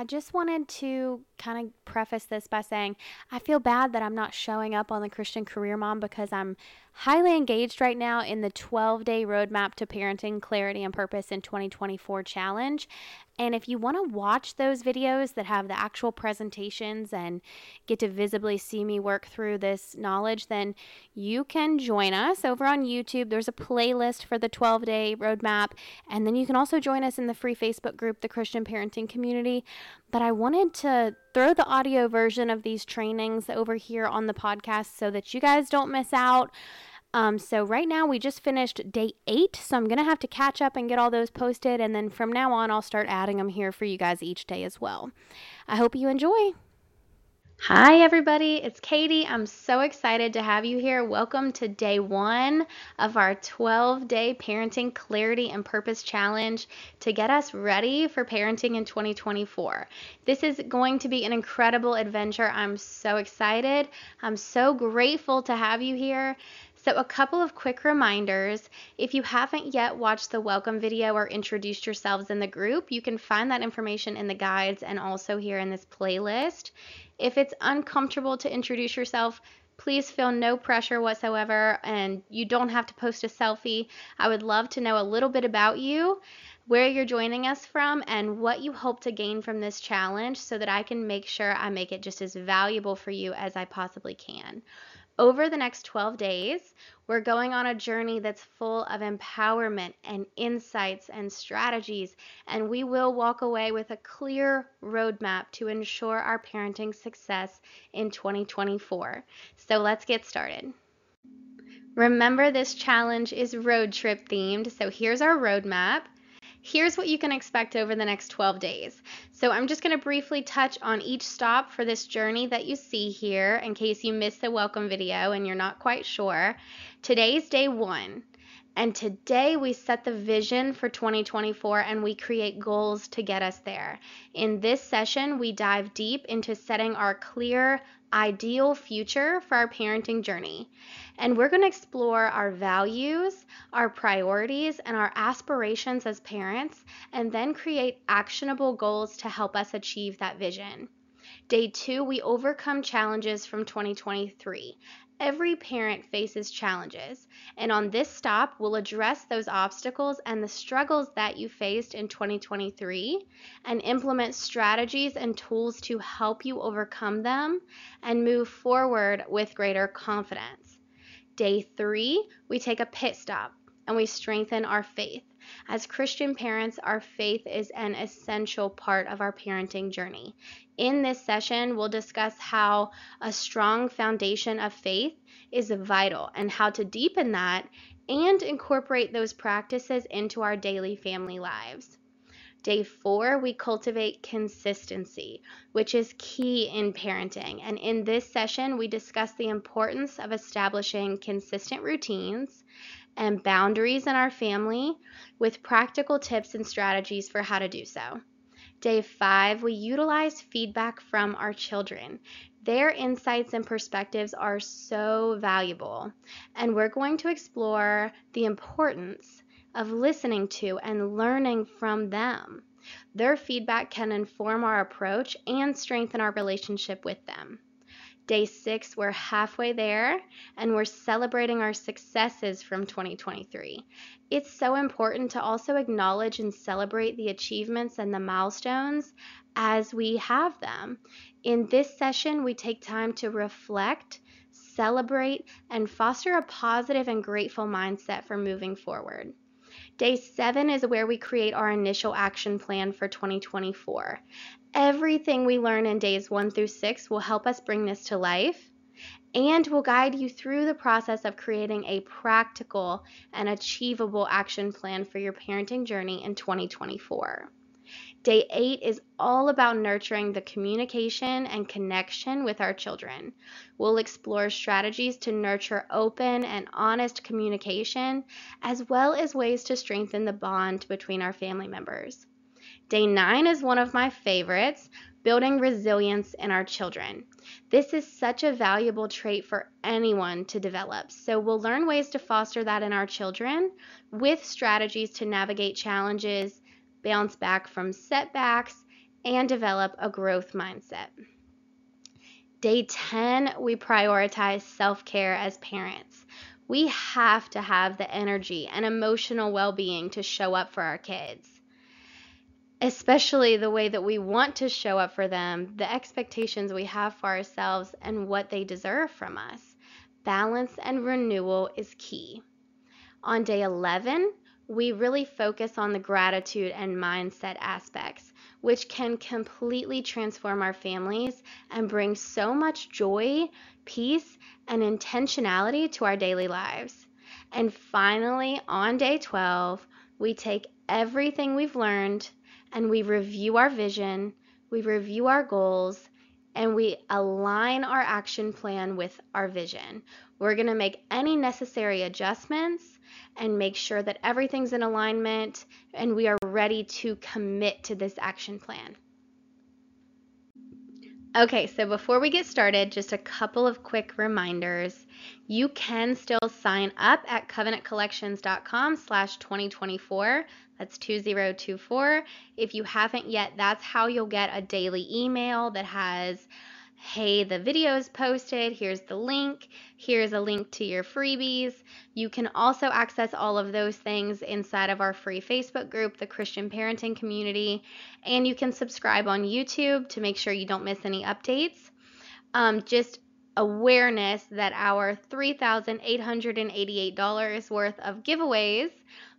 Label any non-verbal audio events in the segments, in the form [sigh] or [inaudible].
I just wanted to kind of preface this by saying I feel bad that I'm not showing up on the Christian Career Mom because I'm highly engaged right now in the 12 day roadmap to parenting clarity and purpose in 2024 challenge. And if you want to watch those videos that have the actual presentations and get to visibly see me work through this knowledge, then you can join us over on YouTube. There's a playlist for the 12 day roadmap. And then you can also join us in the free Facebook group, the Christian Parenting Community. But I wanted to throw the audio version of these trainings over here on the podcast so that you guys don't miss out. Um, so right now we just finished day eight, so I'm gonna have to catch up and get all those posted, and then from now on I'll start adding them here for you guys each day as well. I hope you enjoy. Hi, everybody. It's Katie. I'm so excited to have you here. Welcome to day one of our 12 day parenting clarity and purpose challenge to get us ready for parenting in 2024. This is going to be an incredible adventure. I'm so excited. I'm so grateful to have you here. So, a couple of quick reminders. If you haven't yet watched the welcome video or introduced yourselves in the group, you can find that information in the guides and also here in this playlist. If it's uncomfortable to introduce yourself, please feel no pressure whatsoever and you don't have to post a selfie. I would love to know a little bit about you, where you're joining us from, and what you hope to gain from this challenge so that I can make sure I make it just as valuable for you as I possibly can. Over the next 12 days, we're going on a journey that's full of empowerment and insights and strategies, and we will walk away with a clear roadmap to ensure our parenting success in 2024. So let's get started. Remember, this challenge is road trip themed, so here's our roadmap here's what you can expect over the next 12 days. So I'm just going to briefly touch on each stop for this journey that you see here in case you missed the welcome video and you're not quite sure. Today's day one. And today we set the vision for 2024 and we create goals to get us there. In this session, we dive deep into setting our clear, ideal future for our parenting journey. And we're going to explore our values, our priorities, and our aspirations as parents, and then create actionable goals to help us achieve that vision. Day two, we overcome challenges from 2023. Every parent faces challenges, and on this stop, we'll address those obstacles and the struggles that you faced in 2023 and implement strategies and tools to help you overcome them and move forward with greater confidence. Day three, we take a pit stop and we strengthen our faith. As Christian parents, our faith is an essential part of our parenting journey. In this session, we'll discuss how a strong foundation of faith is vital and how to deepen that and incorporate those practices into our daily family lives. Day four, we cultivate consistency, which is key in parenting. And in this session, we discuss the importance of establishing consistent routines and boundaries in our family with practical tips and strategies for how to do so. Day five, we utilize feedback from our children. Their insights and perspectives are so valuable, and we're going to explore the importance of listening to and learning from them. Their feedback can inform our approach and strengthen our relationship with them. Day six, we're halfway there and we're celebrating our successes from 2023. It's so important to also acknowledge and celebrate the achievements and the milestones as we have them. In this session, we take time to reflect, celebrate, and foster a positive and grateful mindset for moving forward. Day seven is where we create our initial action plan for 2024. Everything we learn in days one through six will help us bring this to life and will guide you through the process of creating a practical and achievable action plan for your parenting journey in 2024. Day eight is all about nurturing the communication and connection with our children. We'll explore strategies to nurture open and honest communication, as well as ways to strengthen the bond between our family members. Day nine is one of my favorites building resilience in our children. This is such a valuable trait for anyone to develop. So, we'll learn ways to foster that in our children with strategies to navigate challenges bounce back from setbacks, and develop a growth mindset. Day 10, we prioritize self care as parents. We have to have the energy and emotional well being to show up for our kids, especially the way that we want to show up for them, the expectations we have for ourselves, and what they deserve from us. Balance and renewal is key. On day 11, we really focus on the gratitude and mindset aspects, which can completely transform our families and bring so much joy, peace, and intentionality to our daily lives. And finally, on day 12, we take everything we've learned and we review our vision, we review our goals, and we align our action plan with our vision. We're going to make any necessary adjustments and make sure that everything's in alignment and we are ready to commit to this action plan. Okay, so before we get started, just a couple of quick reminders. You can still sign up at covenantcollections.com slash 2024. That's 2024. If you haven't yet, that's how you'll get a daily email that has hey, the video is posted, here's the link, here's a link to your freebies. You can also access all of those things inside of our free Facebook group, the Christian Parenting Community, and you can subscribe on YouTube to make sure you don't miss any updates. Um, just awareness that our $3,888 worth of giveaways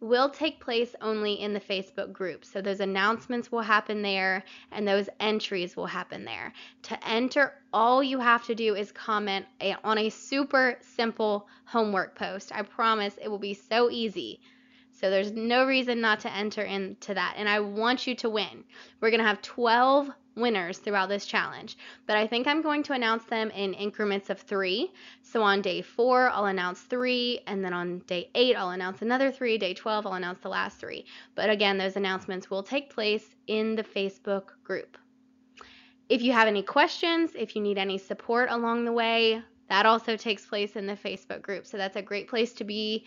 will take place only in the Facebook group. So those announcements will happen there and those entries will happen there. To enter, all you have to do is comment on a super simple homework post. I promise it will be so easy. So there's no reason not to enter into that. And I want you to win. We're going to have 12 winners throughout this challenge, but I think I'm going to announce them in increments of three. So on day four, I'll announce three, and then on day eight, I'll announce another three. Day 12, I'll announce the last three. But again, those announcements will take place in the Facebook group. If you have any questions, if you need any support along the way, that also takes place in the Facebook group. So that's a great place to be.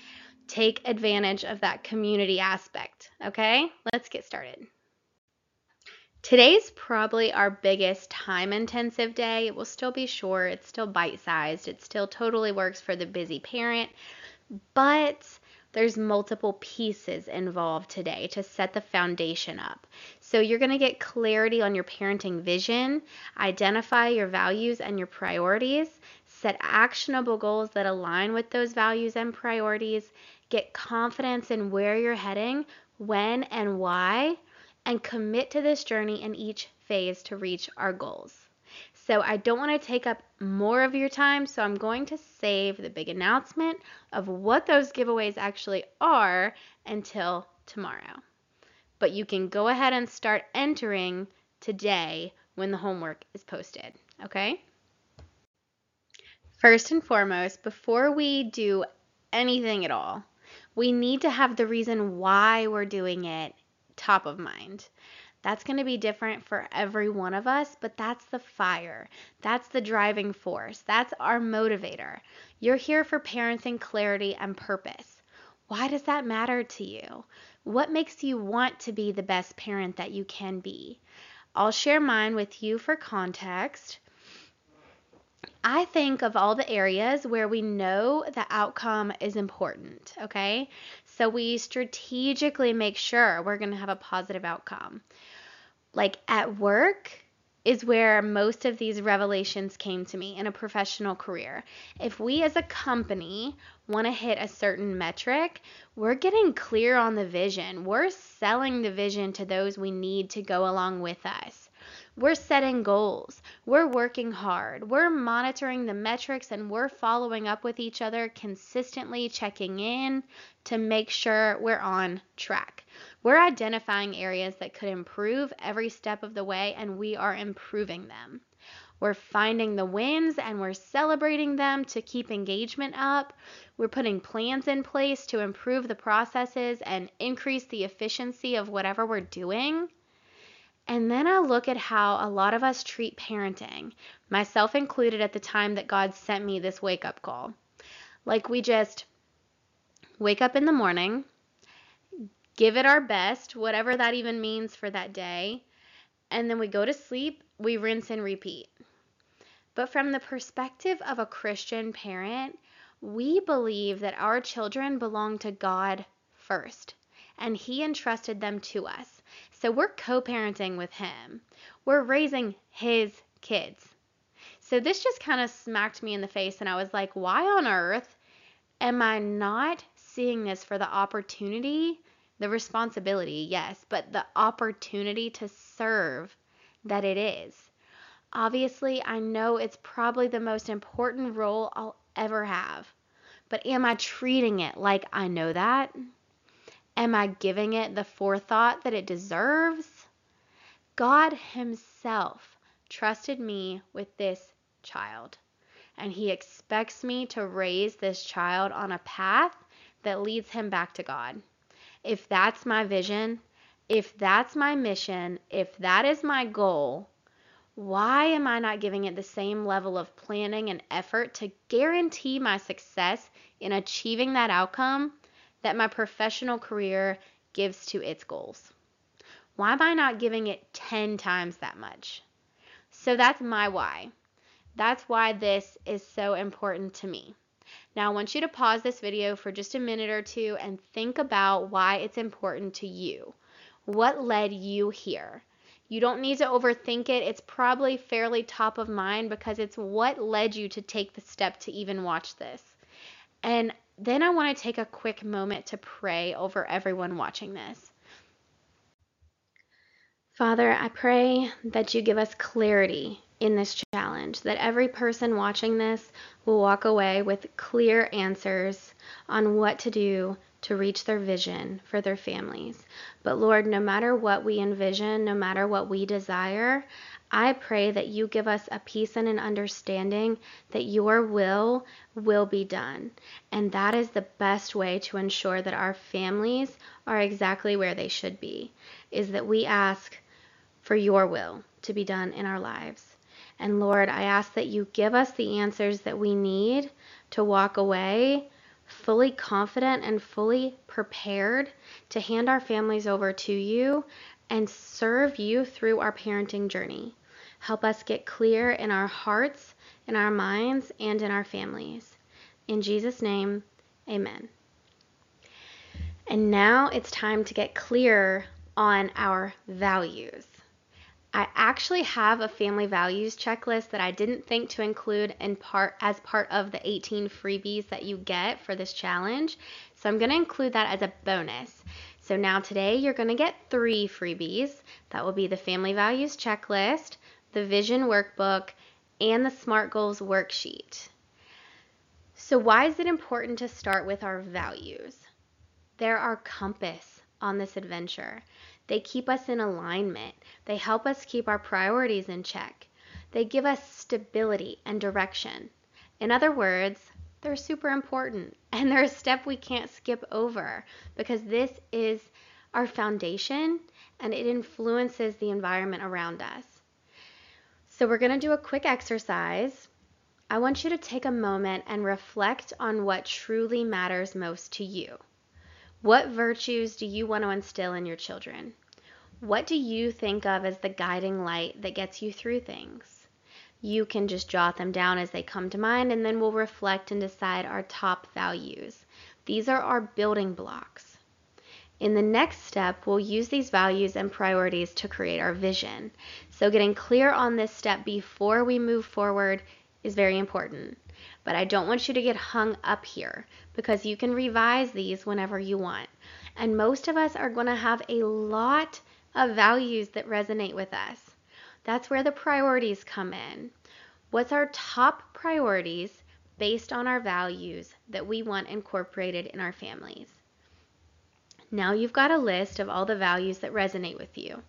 Take advantage of that community aspect. Okay, let's get started. Today's probably our biggest time intensive day. It will still be short, it's still bite sized, it still totally works for the busy parent, but there's multiple pieces involved today to set the foundation up. So you're going to get clarity on your parenting vision, identify your values and your priorities, set actionable goals that align with those values and priorities, get confidence in where you're heading, when and why and commit to this journey in each phase to reach our goals. So I don't want to take up more of your time, so I'm going to save the big announcement of what those giveaways actually are until tomorrow. But you can go ahead and start entering today when the homework is posted, okay? First and foremost, before we do anything at all, we need to have the reason why we're doing it top of mind. That's going to be different for every one of us, but that's the fire. That's the driving force. That's our motivator. You're here for parenting clarity and purpose. Why does that matter to you? What makes you want to be the best parent that you can be? I'll share mine with you for context. I think of all the areas where we know the outcome is important, okay? So we strategically make sure we're going to have a positive outcome. Like at work is where most of these revelations came to me in a professional career. If we as a company want to hit a certain metric, we're getting clear on the vision. We're selling the vision to those we need to go along with us. We're setting goals. We're working hard. We're monitoring the metrics and we're following up with each other consistently, checking in to make sure we're on track. We're identifying areas that could improve every step of the way and we are improving them. We're finding the wins and we're celebrating them to keep engagement up. We're putting plans in place to improve the processes and increase the efficiency of whatever we're doing. And then I look at how a lot of us treat parenting, myself included at the time that God sent me this wake up call. Like we just wake up in the morning, give it our best, whatever that even means for that day, and then we go to sleep, we rinse and repeat. But from the perspective of a Christian parent, we believe that our children belong to God first, and He entrusted them to us. So we're co parenting with Him, we're raising His kids. So this just kind of smacked me in the face, and I was like, why on earth am I not seeing this for the opportunity, the responsibility, yes, but the opportunity to serve that it is? Obviously, I know it's probably the most important role I'll ever have, but am I treating it like I know that? Am I giving it the forethought that it deserves? God Himself trusted me with this child, and He expects me to raise this child on a path that leads him back to God. If that's my vision, if that's my mission, if that is my goal, why am I not giving it the same level of planning and effort to guarantee my success in achieving that outcome that my professional career gives to its goals? Why am I not giving it 10 times that much? So that's my why. That's why this is so important to me. Now I want you to pause this video for just a minute or two and think about why it's important to you. What led you here? You don't need to overthink it. It's probably fairly top of mind because it's what led you to take the step to even watch this. And then I want to take a quick moment to pray over everyone watching this. Father, I pray that you give us clarity in this challenge, that every person watching this will walk away with clear answers on what to do to reach their vision for their families. But Lord, no matter what we envision, no matter what we desire, I pray that you give us a peace and an understanding that your will will be done. And that is the best way to ensure that our families are exactly where they should be, is that we ask for your will to be done in our lives. And Lord, I ask that you give us the answers that we need to walk away fully confident and fully prepared to hand our families over to you and serve you through our parenting journey. Help us get clear in our hearts, in our minds, and in our families. In Jesus' name, amen. And now it's time to get clear on our values. I actually have a family values checklist that I didn't think to include in part as part of the 18 freebies that you get for this challenge. So I'm going to include that as a bonus. So now today you're going to get 3 freebies. That will be the family values checklist, the vision workbook, and the SMART goals worksheet. So why is it important to start with our values? They're our compass on this adventure. They keep us in alignment. They help us keep our priorities in check. They give us stability and direction. In other words, they're super important [laughs] and they're a step we can't skip over because this is our foundation and it influences the environment around us. So, we're going to do a quick exercise. I want you to take a moment and reflect on what truly matters most to you. What virtues do you want to instill in your children? What do you think of as the guiding light that gets you through things? You can just jot them down as they come to mind, and then we'll reflect and decide our top values. These are our building blocks. In the next step, we'll use these values and priorities to create our vision. So, getting clear on this step before we move forward is very important. But I don't want you to get hung up here because you can revise these whenever you want. And most of us are going to have a lot of values that resonate with us. That's where the priorities come in. What's our top priorities based on our values that we want incorporated in our families? Now you've got a list of all the values that resonate with you.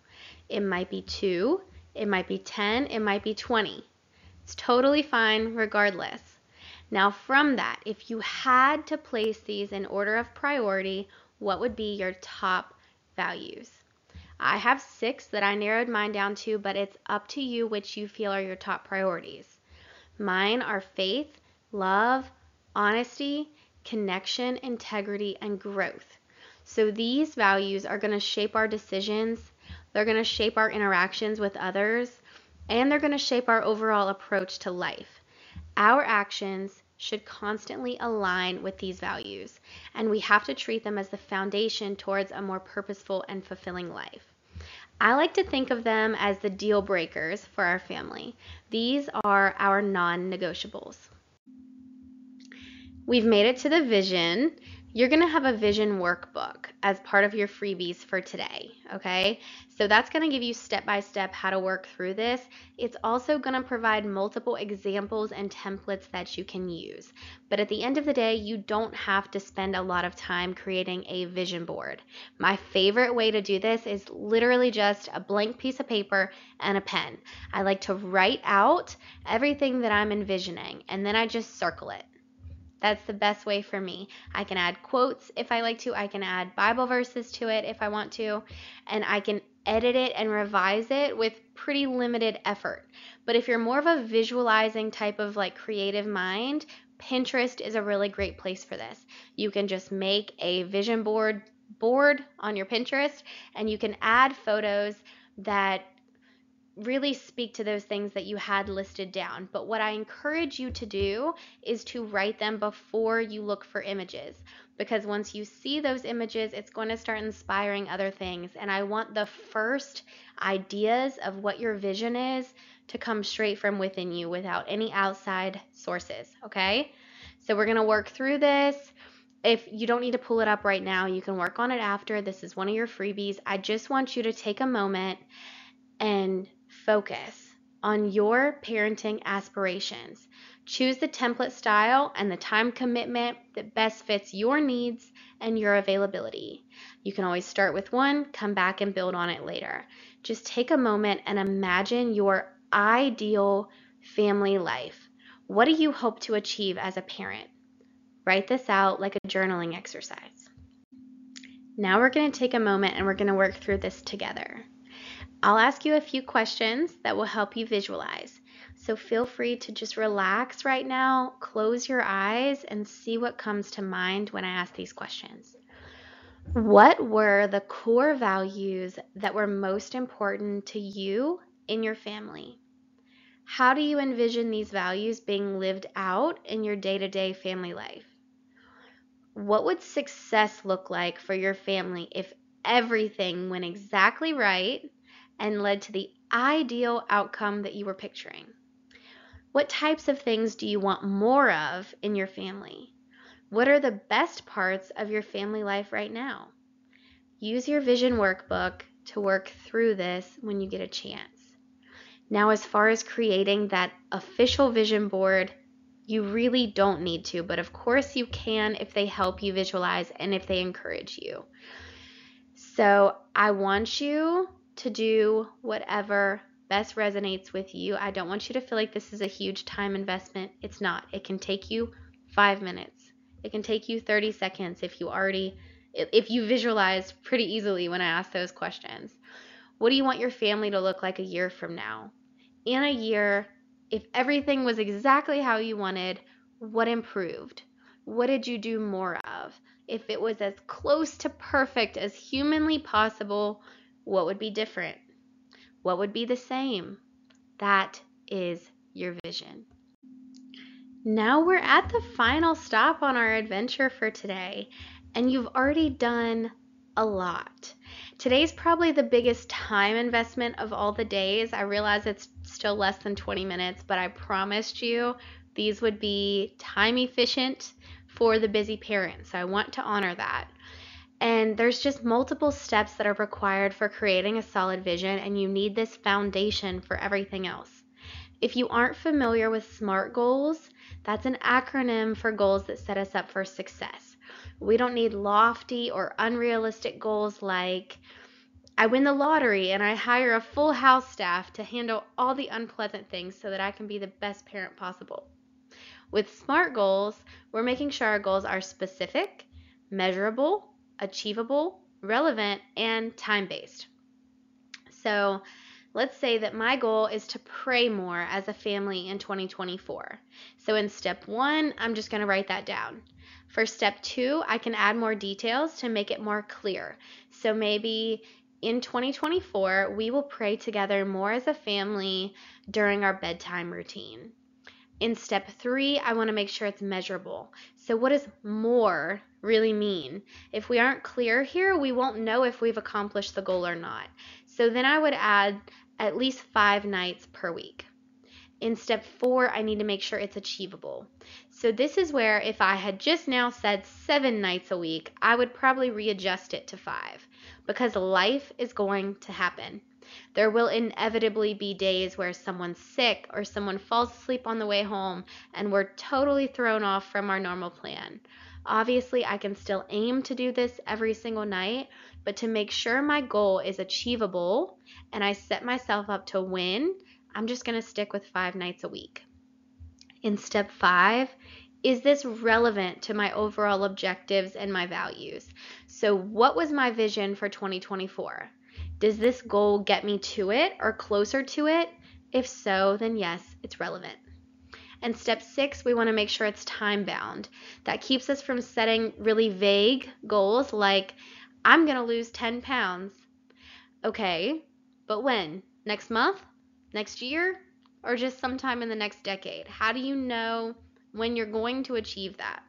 It might be two, it might be 10, it might be 20. It's totally fine regardless. Now, from that, if you had to place these in order of priority, what would be your top values? I have six that I narrowed mine down to, but it's up to you which you feel are your top priorities. Mine are faith, love, honesty, connection, integrity, and growth. So these values are going to shape our decisions. they're going to shape our interactions with others, and they're going to shape our overall approach to life. Our actions should constantly align with these values, and we have to treat them as the foundation towards a more purposeful and fulfilling life. I like to think of them as the deal breakers for our family. These are our non negotiables. We've made it to the vision, you're going to have a vision workbook as part of your freebies for today. Okay. So that's going to give you step by step how to work through this. It's also going to provide multiple examples and templates that you can use. But at the end of the day, you don't have to spend a lot of time creating a vision board. My favorite way to do this is literally just a blank piece of paper and a pen. I like to write out everything that I'm envisioning and then I just circle it. That's the best way for me. I can add quotes if I like to, I can add Bible verses to it if I want to, and I can edit it and revise it with pretty limited effort. But if you're more of a visualizing type of like creative mind, Pinterest is a really great place for this. You can just make a vision board board on your Pinterest and you can add photos that really speak to those things that you had listed down. But what I encourage you to do is to write them before you look for images. Because once you see those images, it's going to start inspiring other things. And I want the first ideas of what your vision is to come straight from within you without any outside sources. Okay? So we're going to work through this. If you don't need to pull it up right now, you can work on it after. This is one of your freebies. I just want you to take a moment and focus on your parenting aspirations. Choose the template style and the time commitment that best fits your needs and your availability. You can always start with one, come back and build on it later. Just take a moment and imagine your ideal family life. What do you hope to achieve as a parent? Write this out like a journaling exercise. Now we're going to take a moment and we're going to work through this together. I'll ask you a few questions that will help you visualize. So feel free to just relax right now, close your eyes, and see what comes to mind when I ask these questions. What were the core values that were most important to you in your family? How do you envision these values being lived out in your day to day family life? What would success look like for your family if everything went exactly right and led to the ideal outcome that you were picturing? What types of things do you want more of in your family? What are the best parts of your family life right now? Use your vision workbook to work through this when you get a chance. Now, as far as creating that official vision board, you really don't need to, but of course you can if they help you visualize and if they encourage you. So, I want you to do whatever best resonates with you. I don't want you to feel like this is a huge time investment. It's not. It can take you five minutes, it can take you 30 seconds if you already. If you visualize pretty easily when I ask those questions, what do you want your family to look like a year from now? In a year, if everything was exactly how you wanted, what improved? What did you do more of? If it was as close to perfect as humanly possible, what would be different? What would be the same? That is your vision. Now we're at the final stop on our adventure for today, and you've already done a lot. Today's probably the biggest time investment of all the days. I realize it's still less than 20 minutes, but I promised you these would be time efficient for the busy parent. So I want to honor that. And there's just multiple steps that are required for creating a solid vision, and you need this foundation for everything else. If you aren't familiar with SMART goals, that's an acronym for goals that set us up for success. We don't need lofty or unrealistic goals like, I win the lottery and I hire a full house staff to handle all the unpleasant things so that I can be the best parent possible. With SMART goals, we're making sure our goals are specific, measurable, achievable, relevant, and time based. So let's say that my goal is to pray more as a family in 2024. So in step one, I'm just going to write that down. For step two, I can add more details to make it more clear. So maybe in 2024, we will pray together more as a family during our bedtime routine. In step three, I want to make sure it's measurable. So, what does more really mean? If we aren't clear here, we won't know if we've accomplished the goal or not. So, then I would add at least five nights per week. In step four, I need to make sure it's achievable. So, this is where if I had just now said seven nights a week, I would probably readjust it to five because life is going to happen. There will inevitably be days where someone's sick or someone falls asleep on the way home and we're totally thrown off from our normal plan. Obviously, I can still aim to do this every single night, but to make sure my goal is achievable and I set myself up to win, I'm just going to stick with five nights a week. In step five, is this relevant to my overall objectives and my values? So, what was my vision for 2024? Does this goal get me to it or closer to it? If so, then yes, it's relevant. And step six, we want to make sure it's time bound. That keeps us from setting really vague goals like, I'm going to lose 10 pounds. Okay, but when? Next month? Next year? Or just sometime in the next decade? How do you know when you're going to achieve that?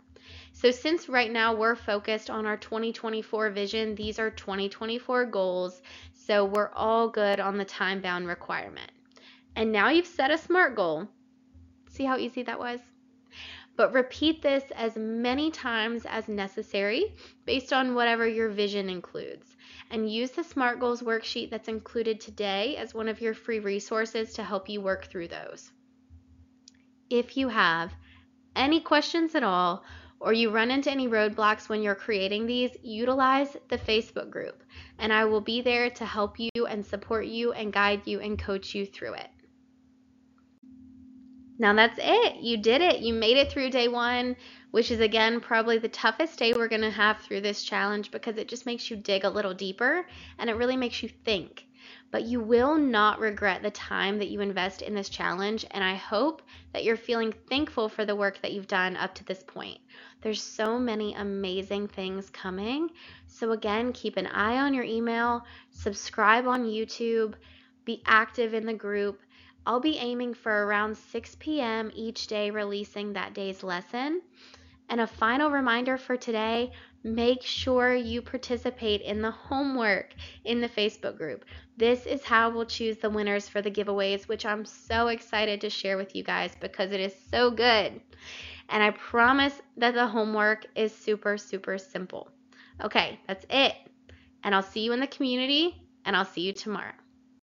So, since right now we're focused on our 2024 vision, these are 2024 goals. So, we're all good on the time bound requirement. And now you've set a SMART goal. See how easy that was? But repeat this as many times as necessary based on whatever your vision includes. And use the SMART Goals worksheet that's included today as one of your free resources to help you work through those. If you have any questions at all, or you run into any roadblocks when you're creating these, utilize the Facebook group, and I will be there to help you and support you and guide you and coach you through it. Now that's it. You did it. You made it through day one, which is again probably the toughest day we're going to have through this challenge because it just makes you dig a little deeper and it really makes you think but you will not regret the time that you invest in this challenge. And I hope that you're feeling thankful for the work that you've done up to this point. There's so many amazing things coming. So, again, keep an eye on your email, subscribe on YouTube, be active in the group. I'll be aiming for around 6 p.m. each day, releasing that day's lesson. And a final reminder for today make sure you participate in the homework in the Facebook group. This is how we'll choose the winners for the giveaways, which I'm so excited to share with you guys because it is so good. And I promise that the homework is super, super simple. Okay, that's it. And I'll see you in the community, and I'll see you tomorrow.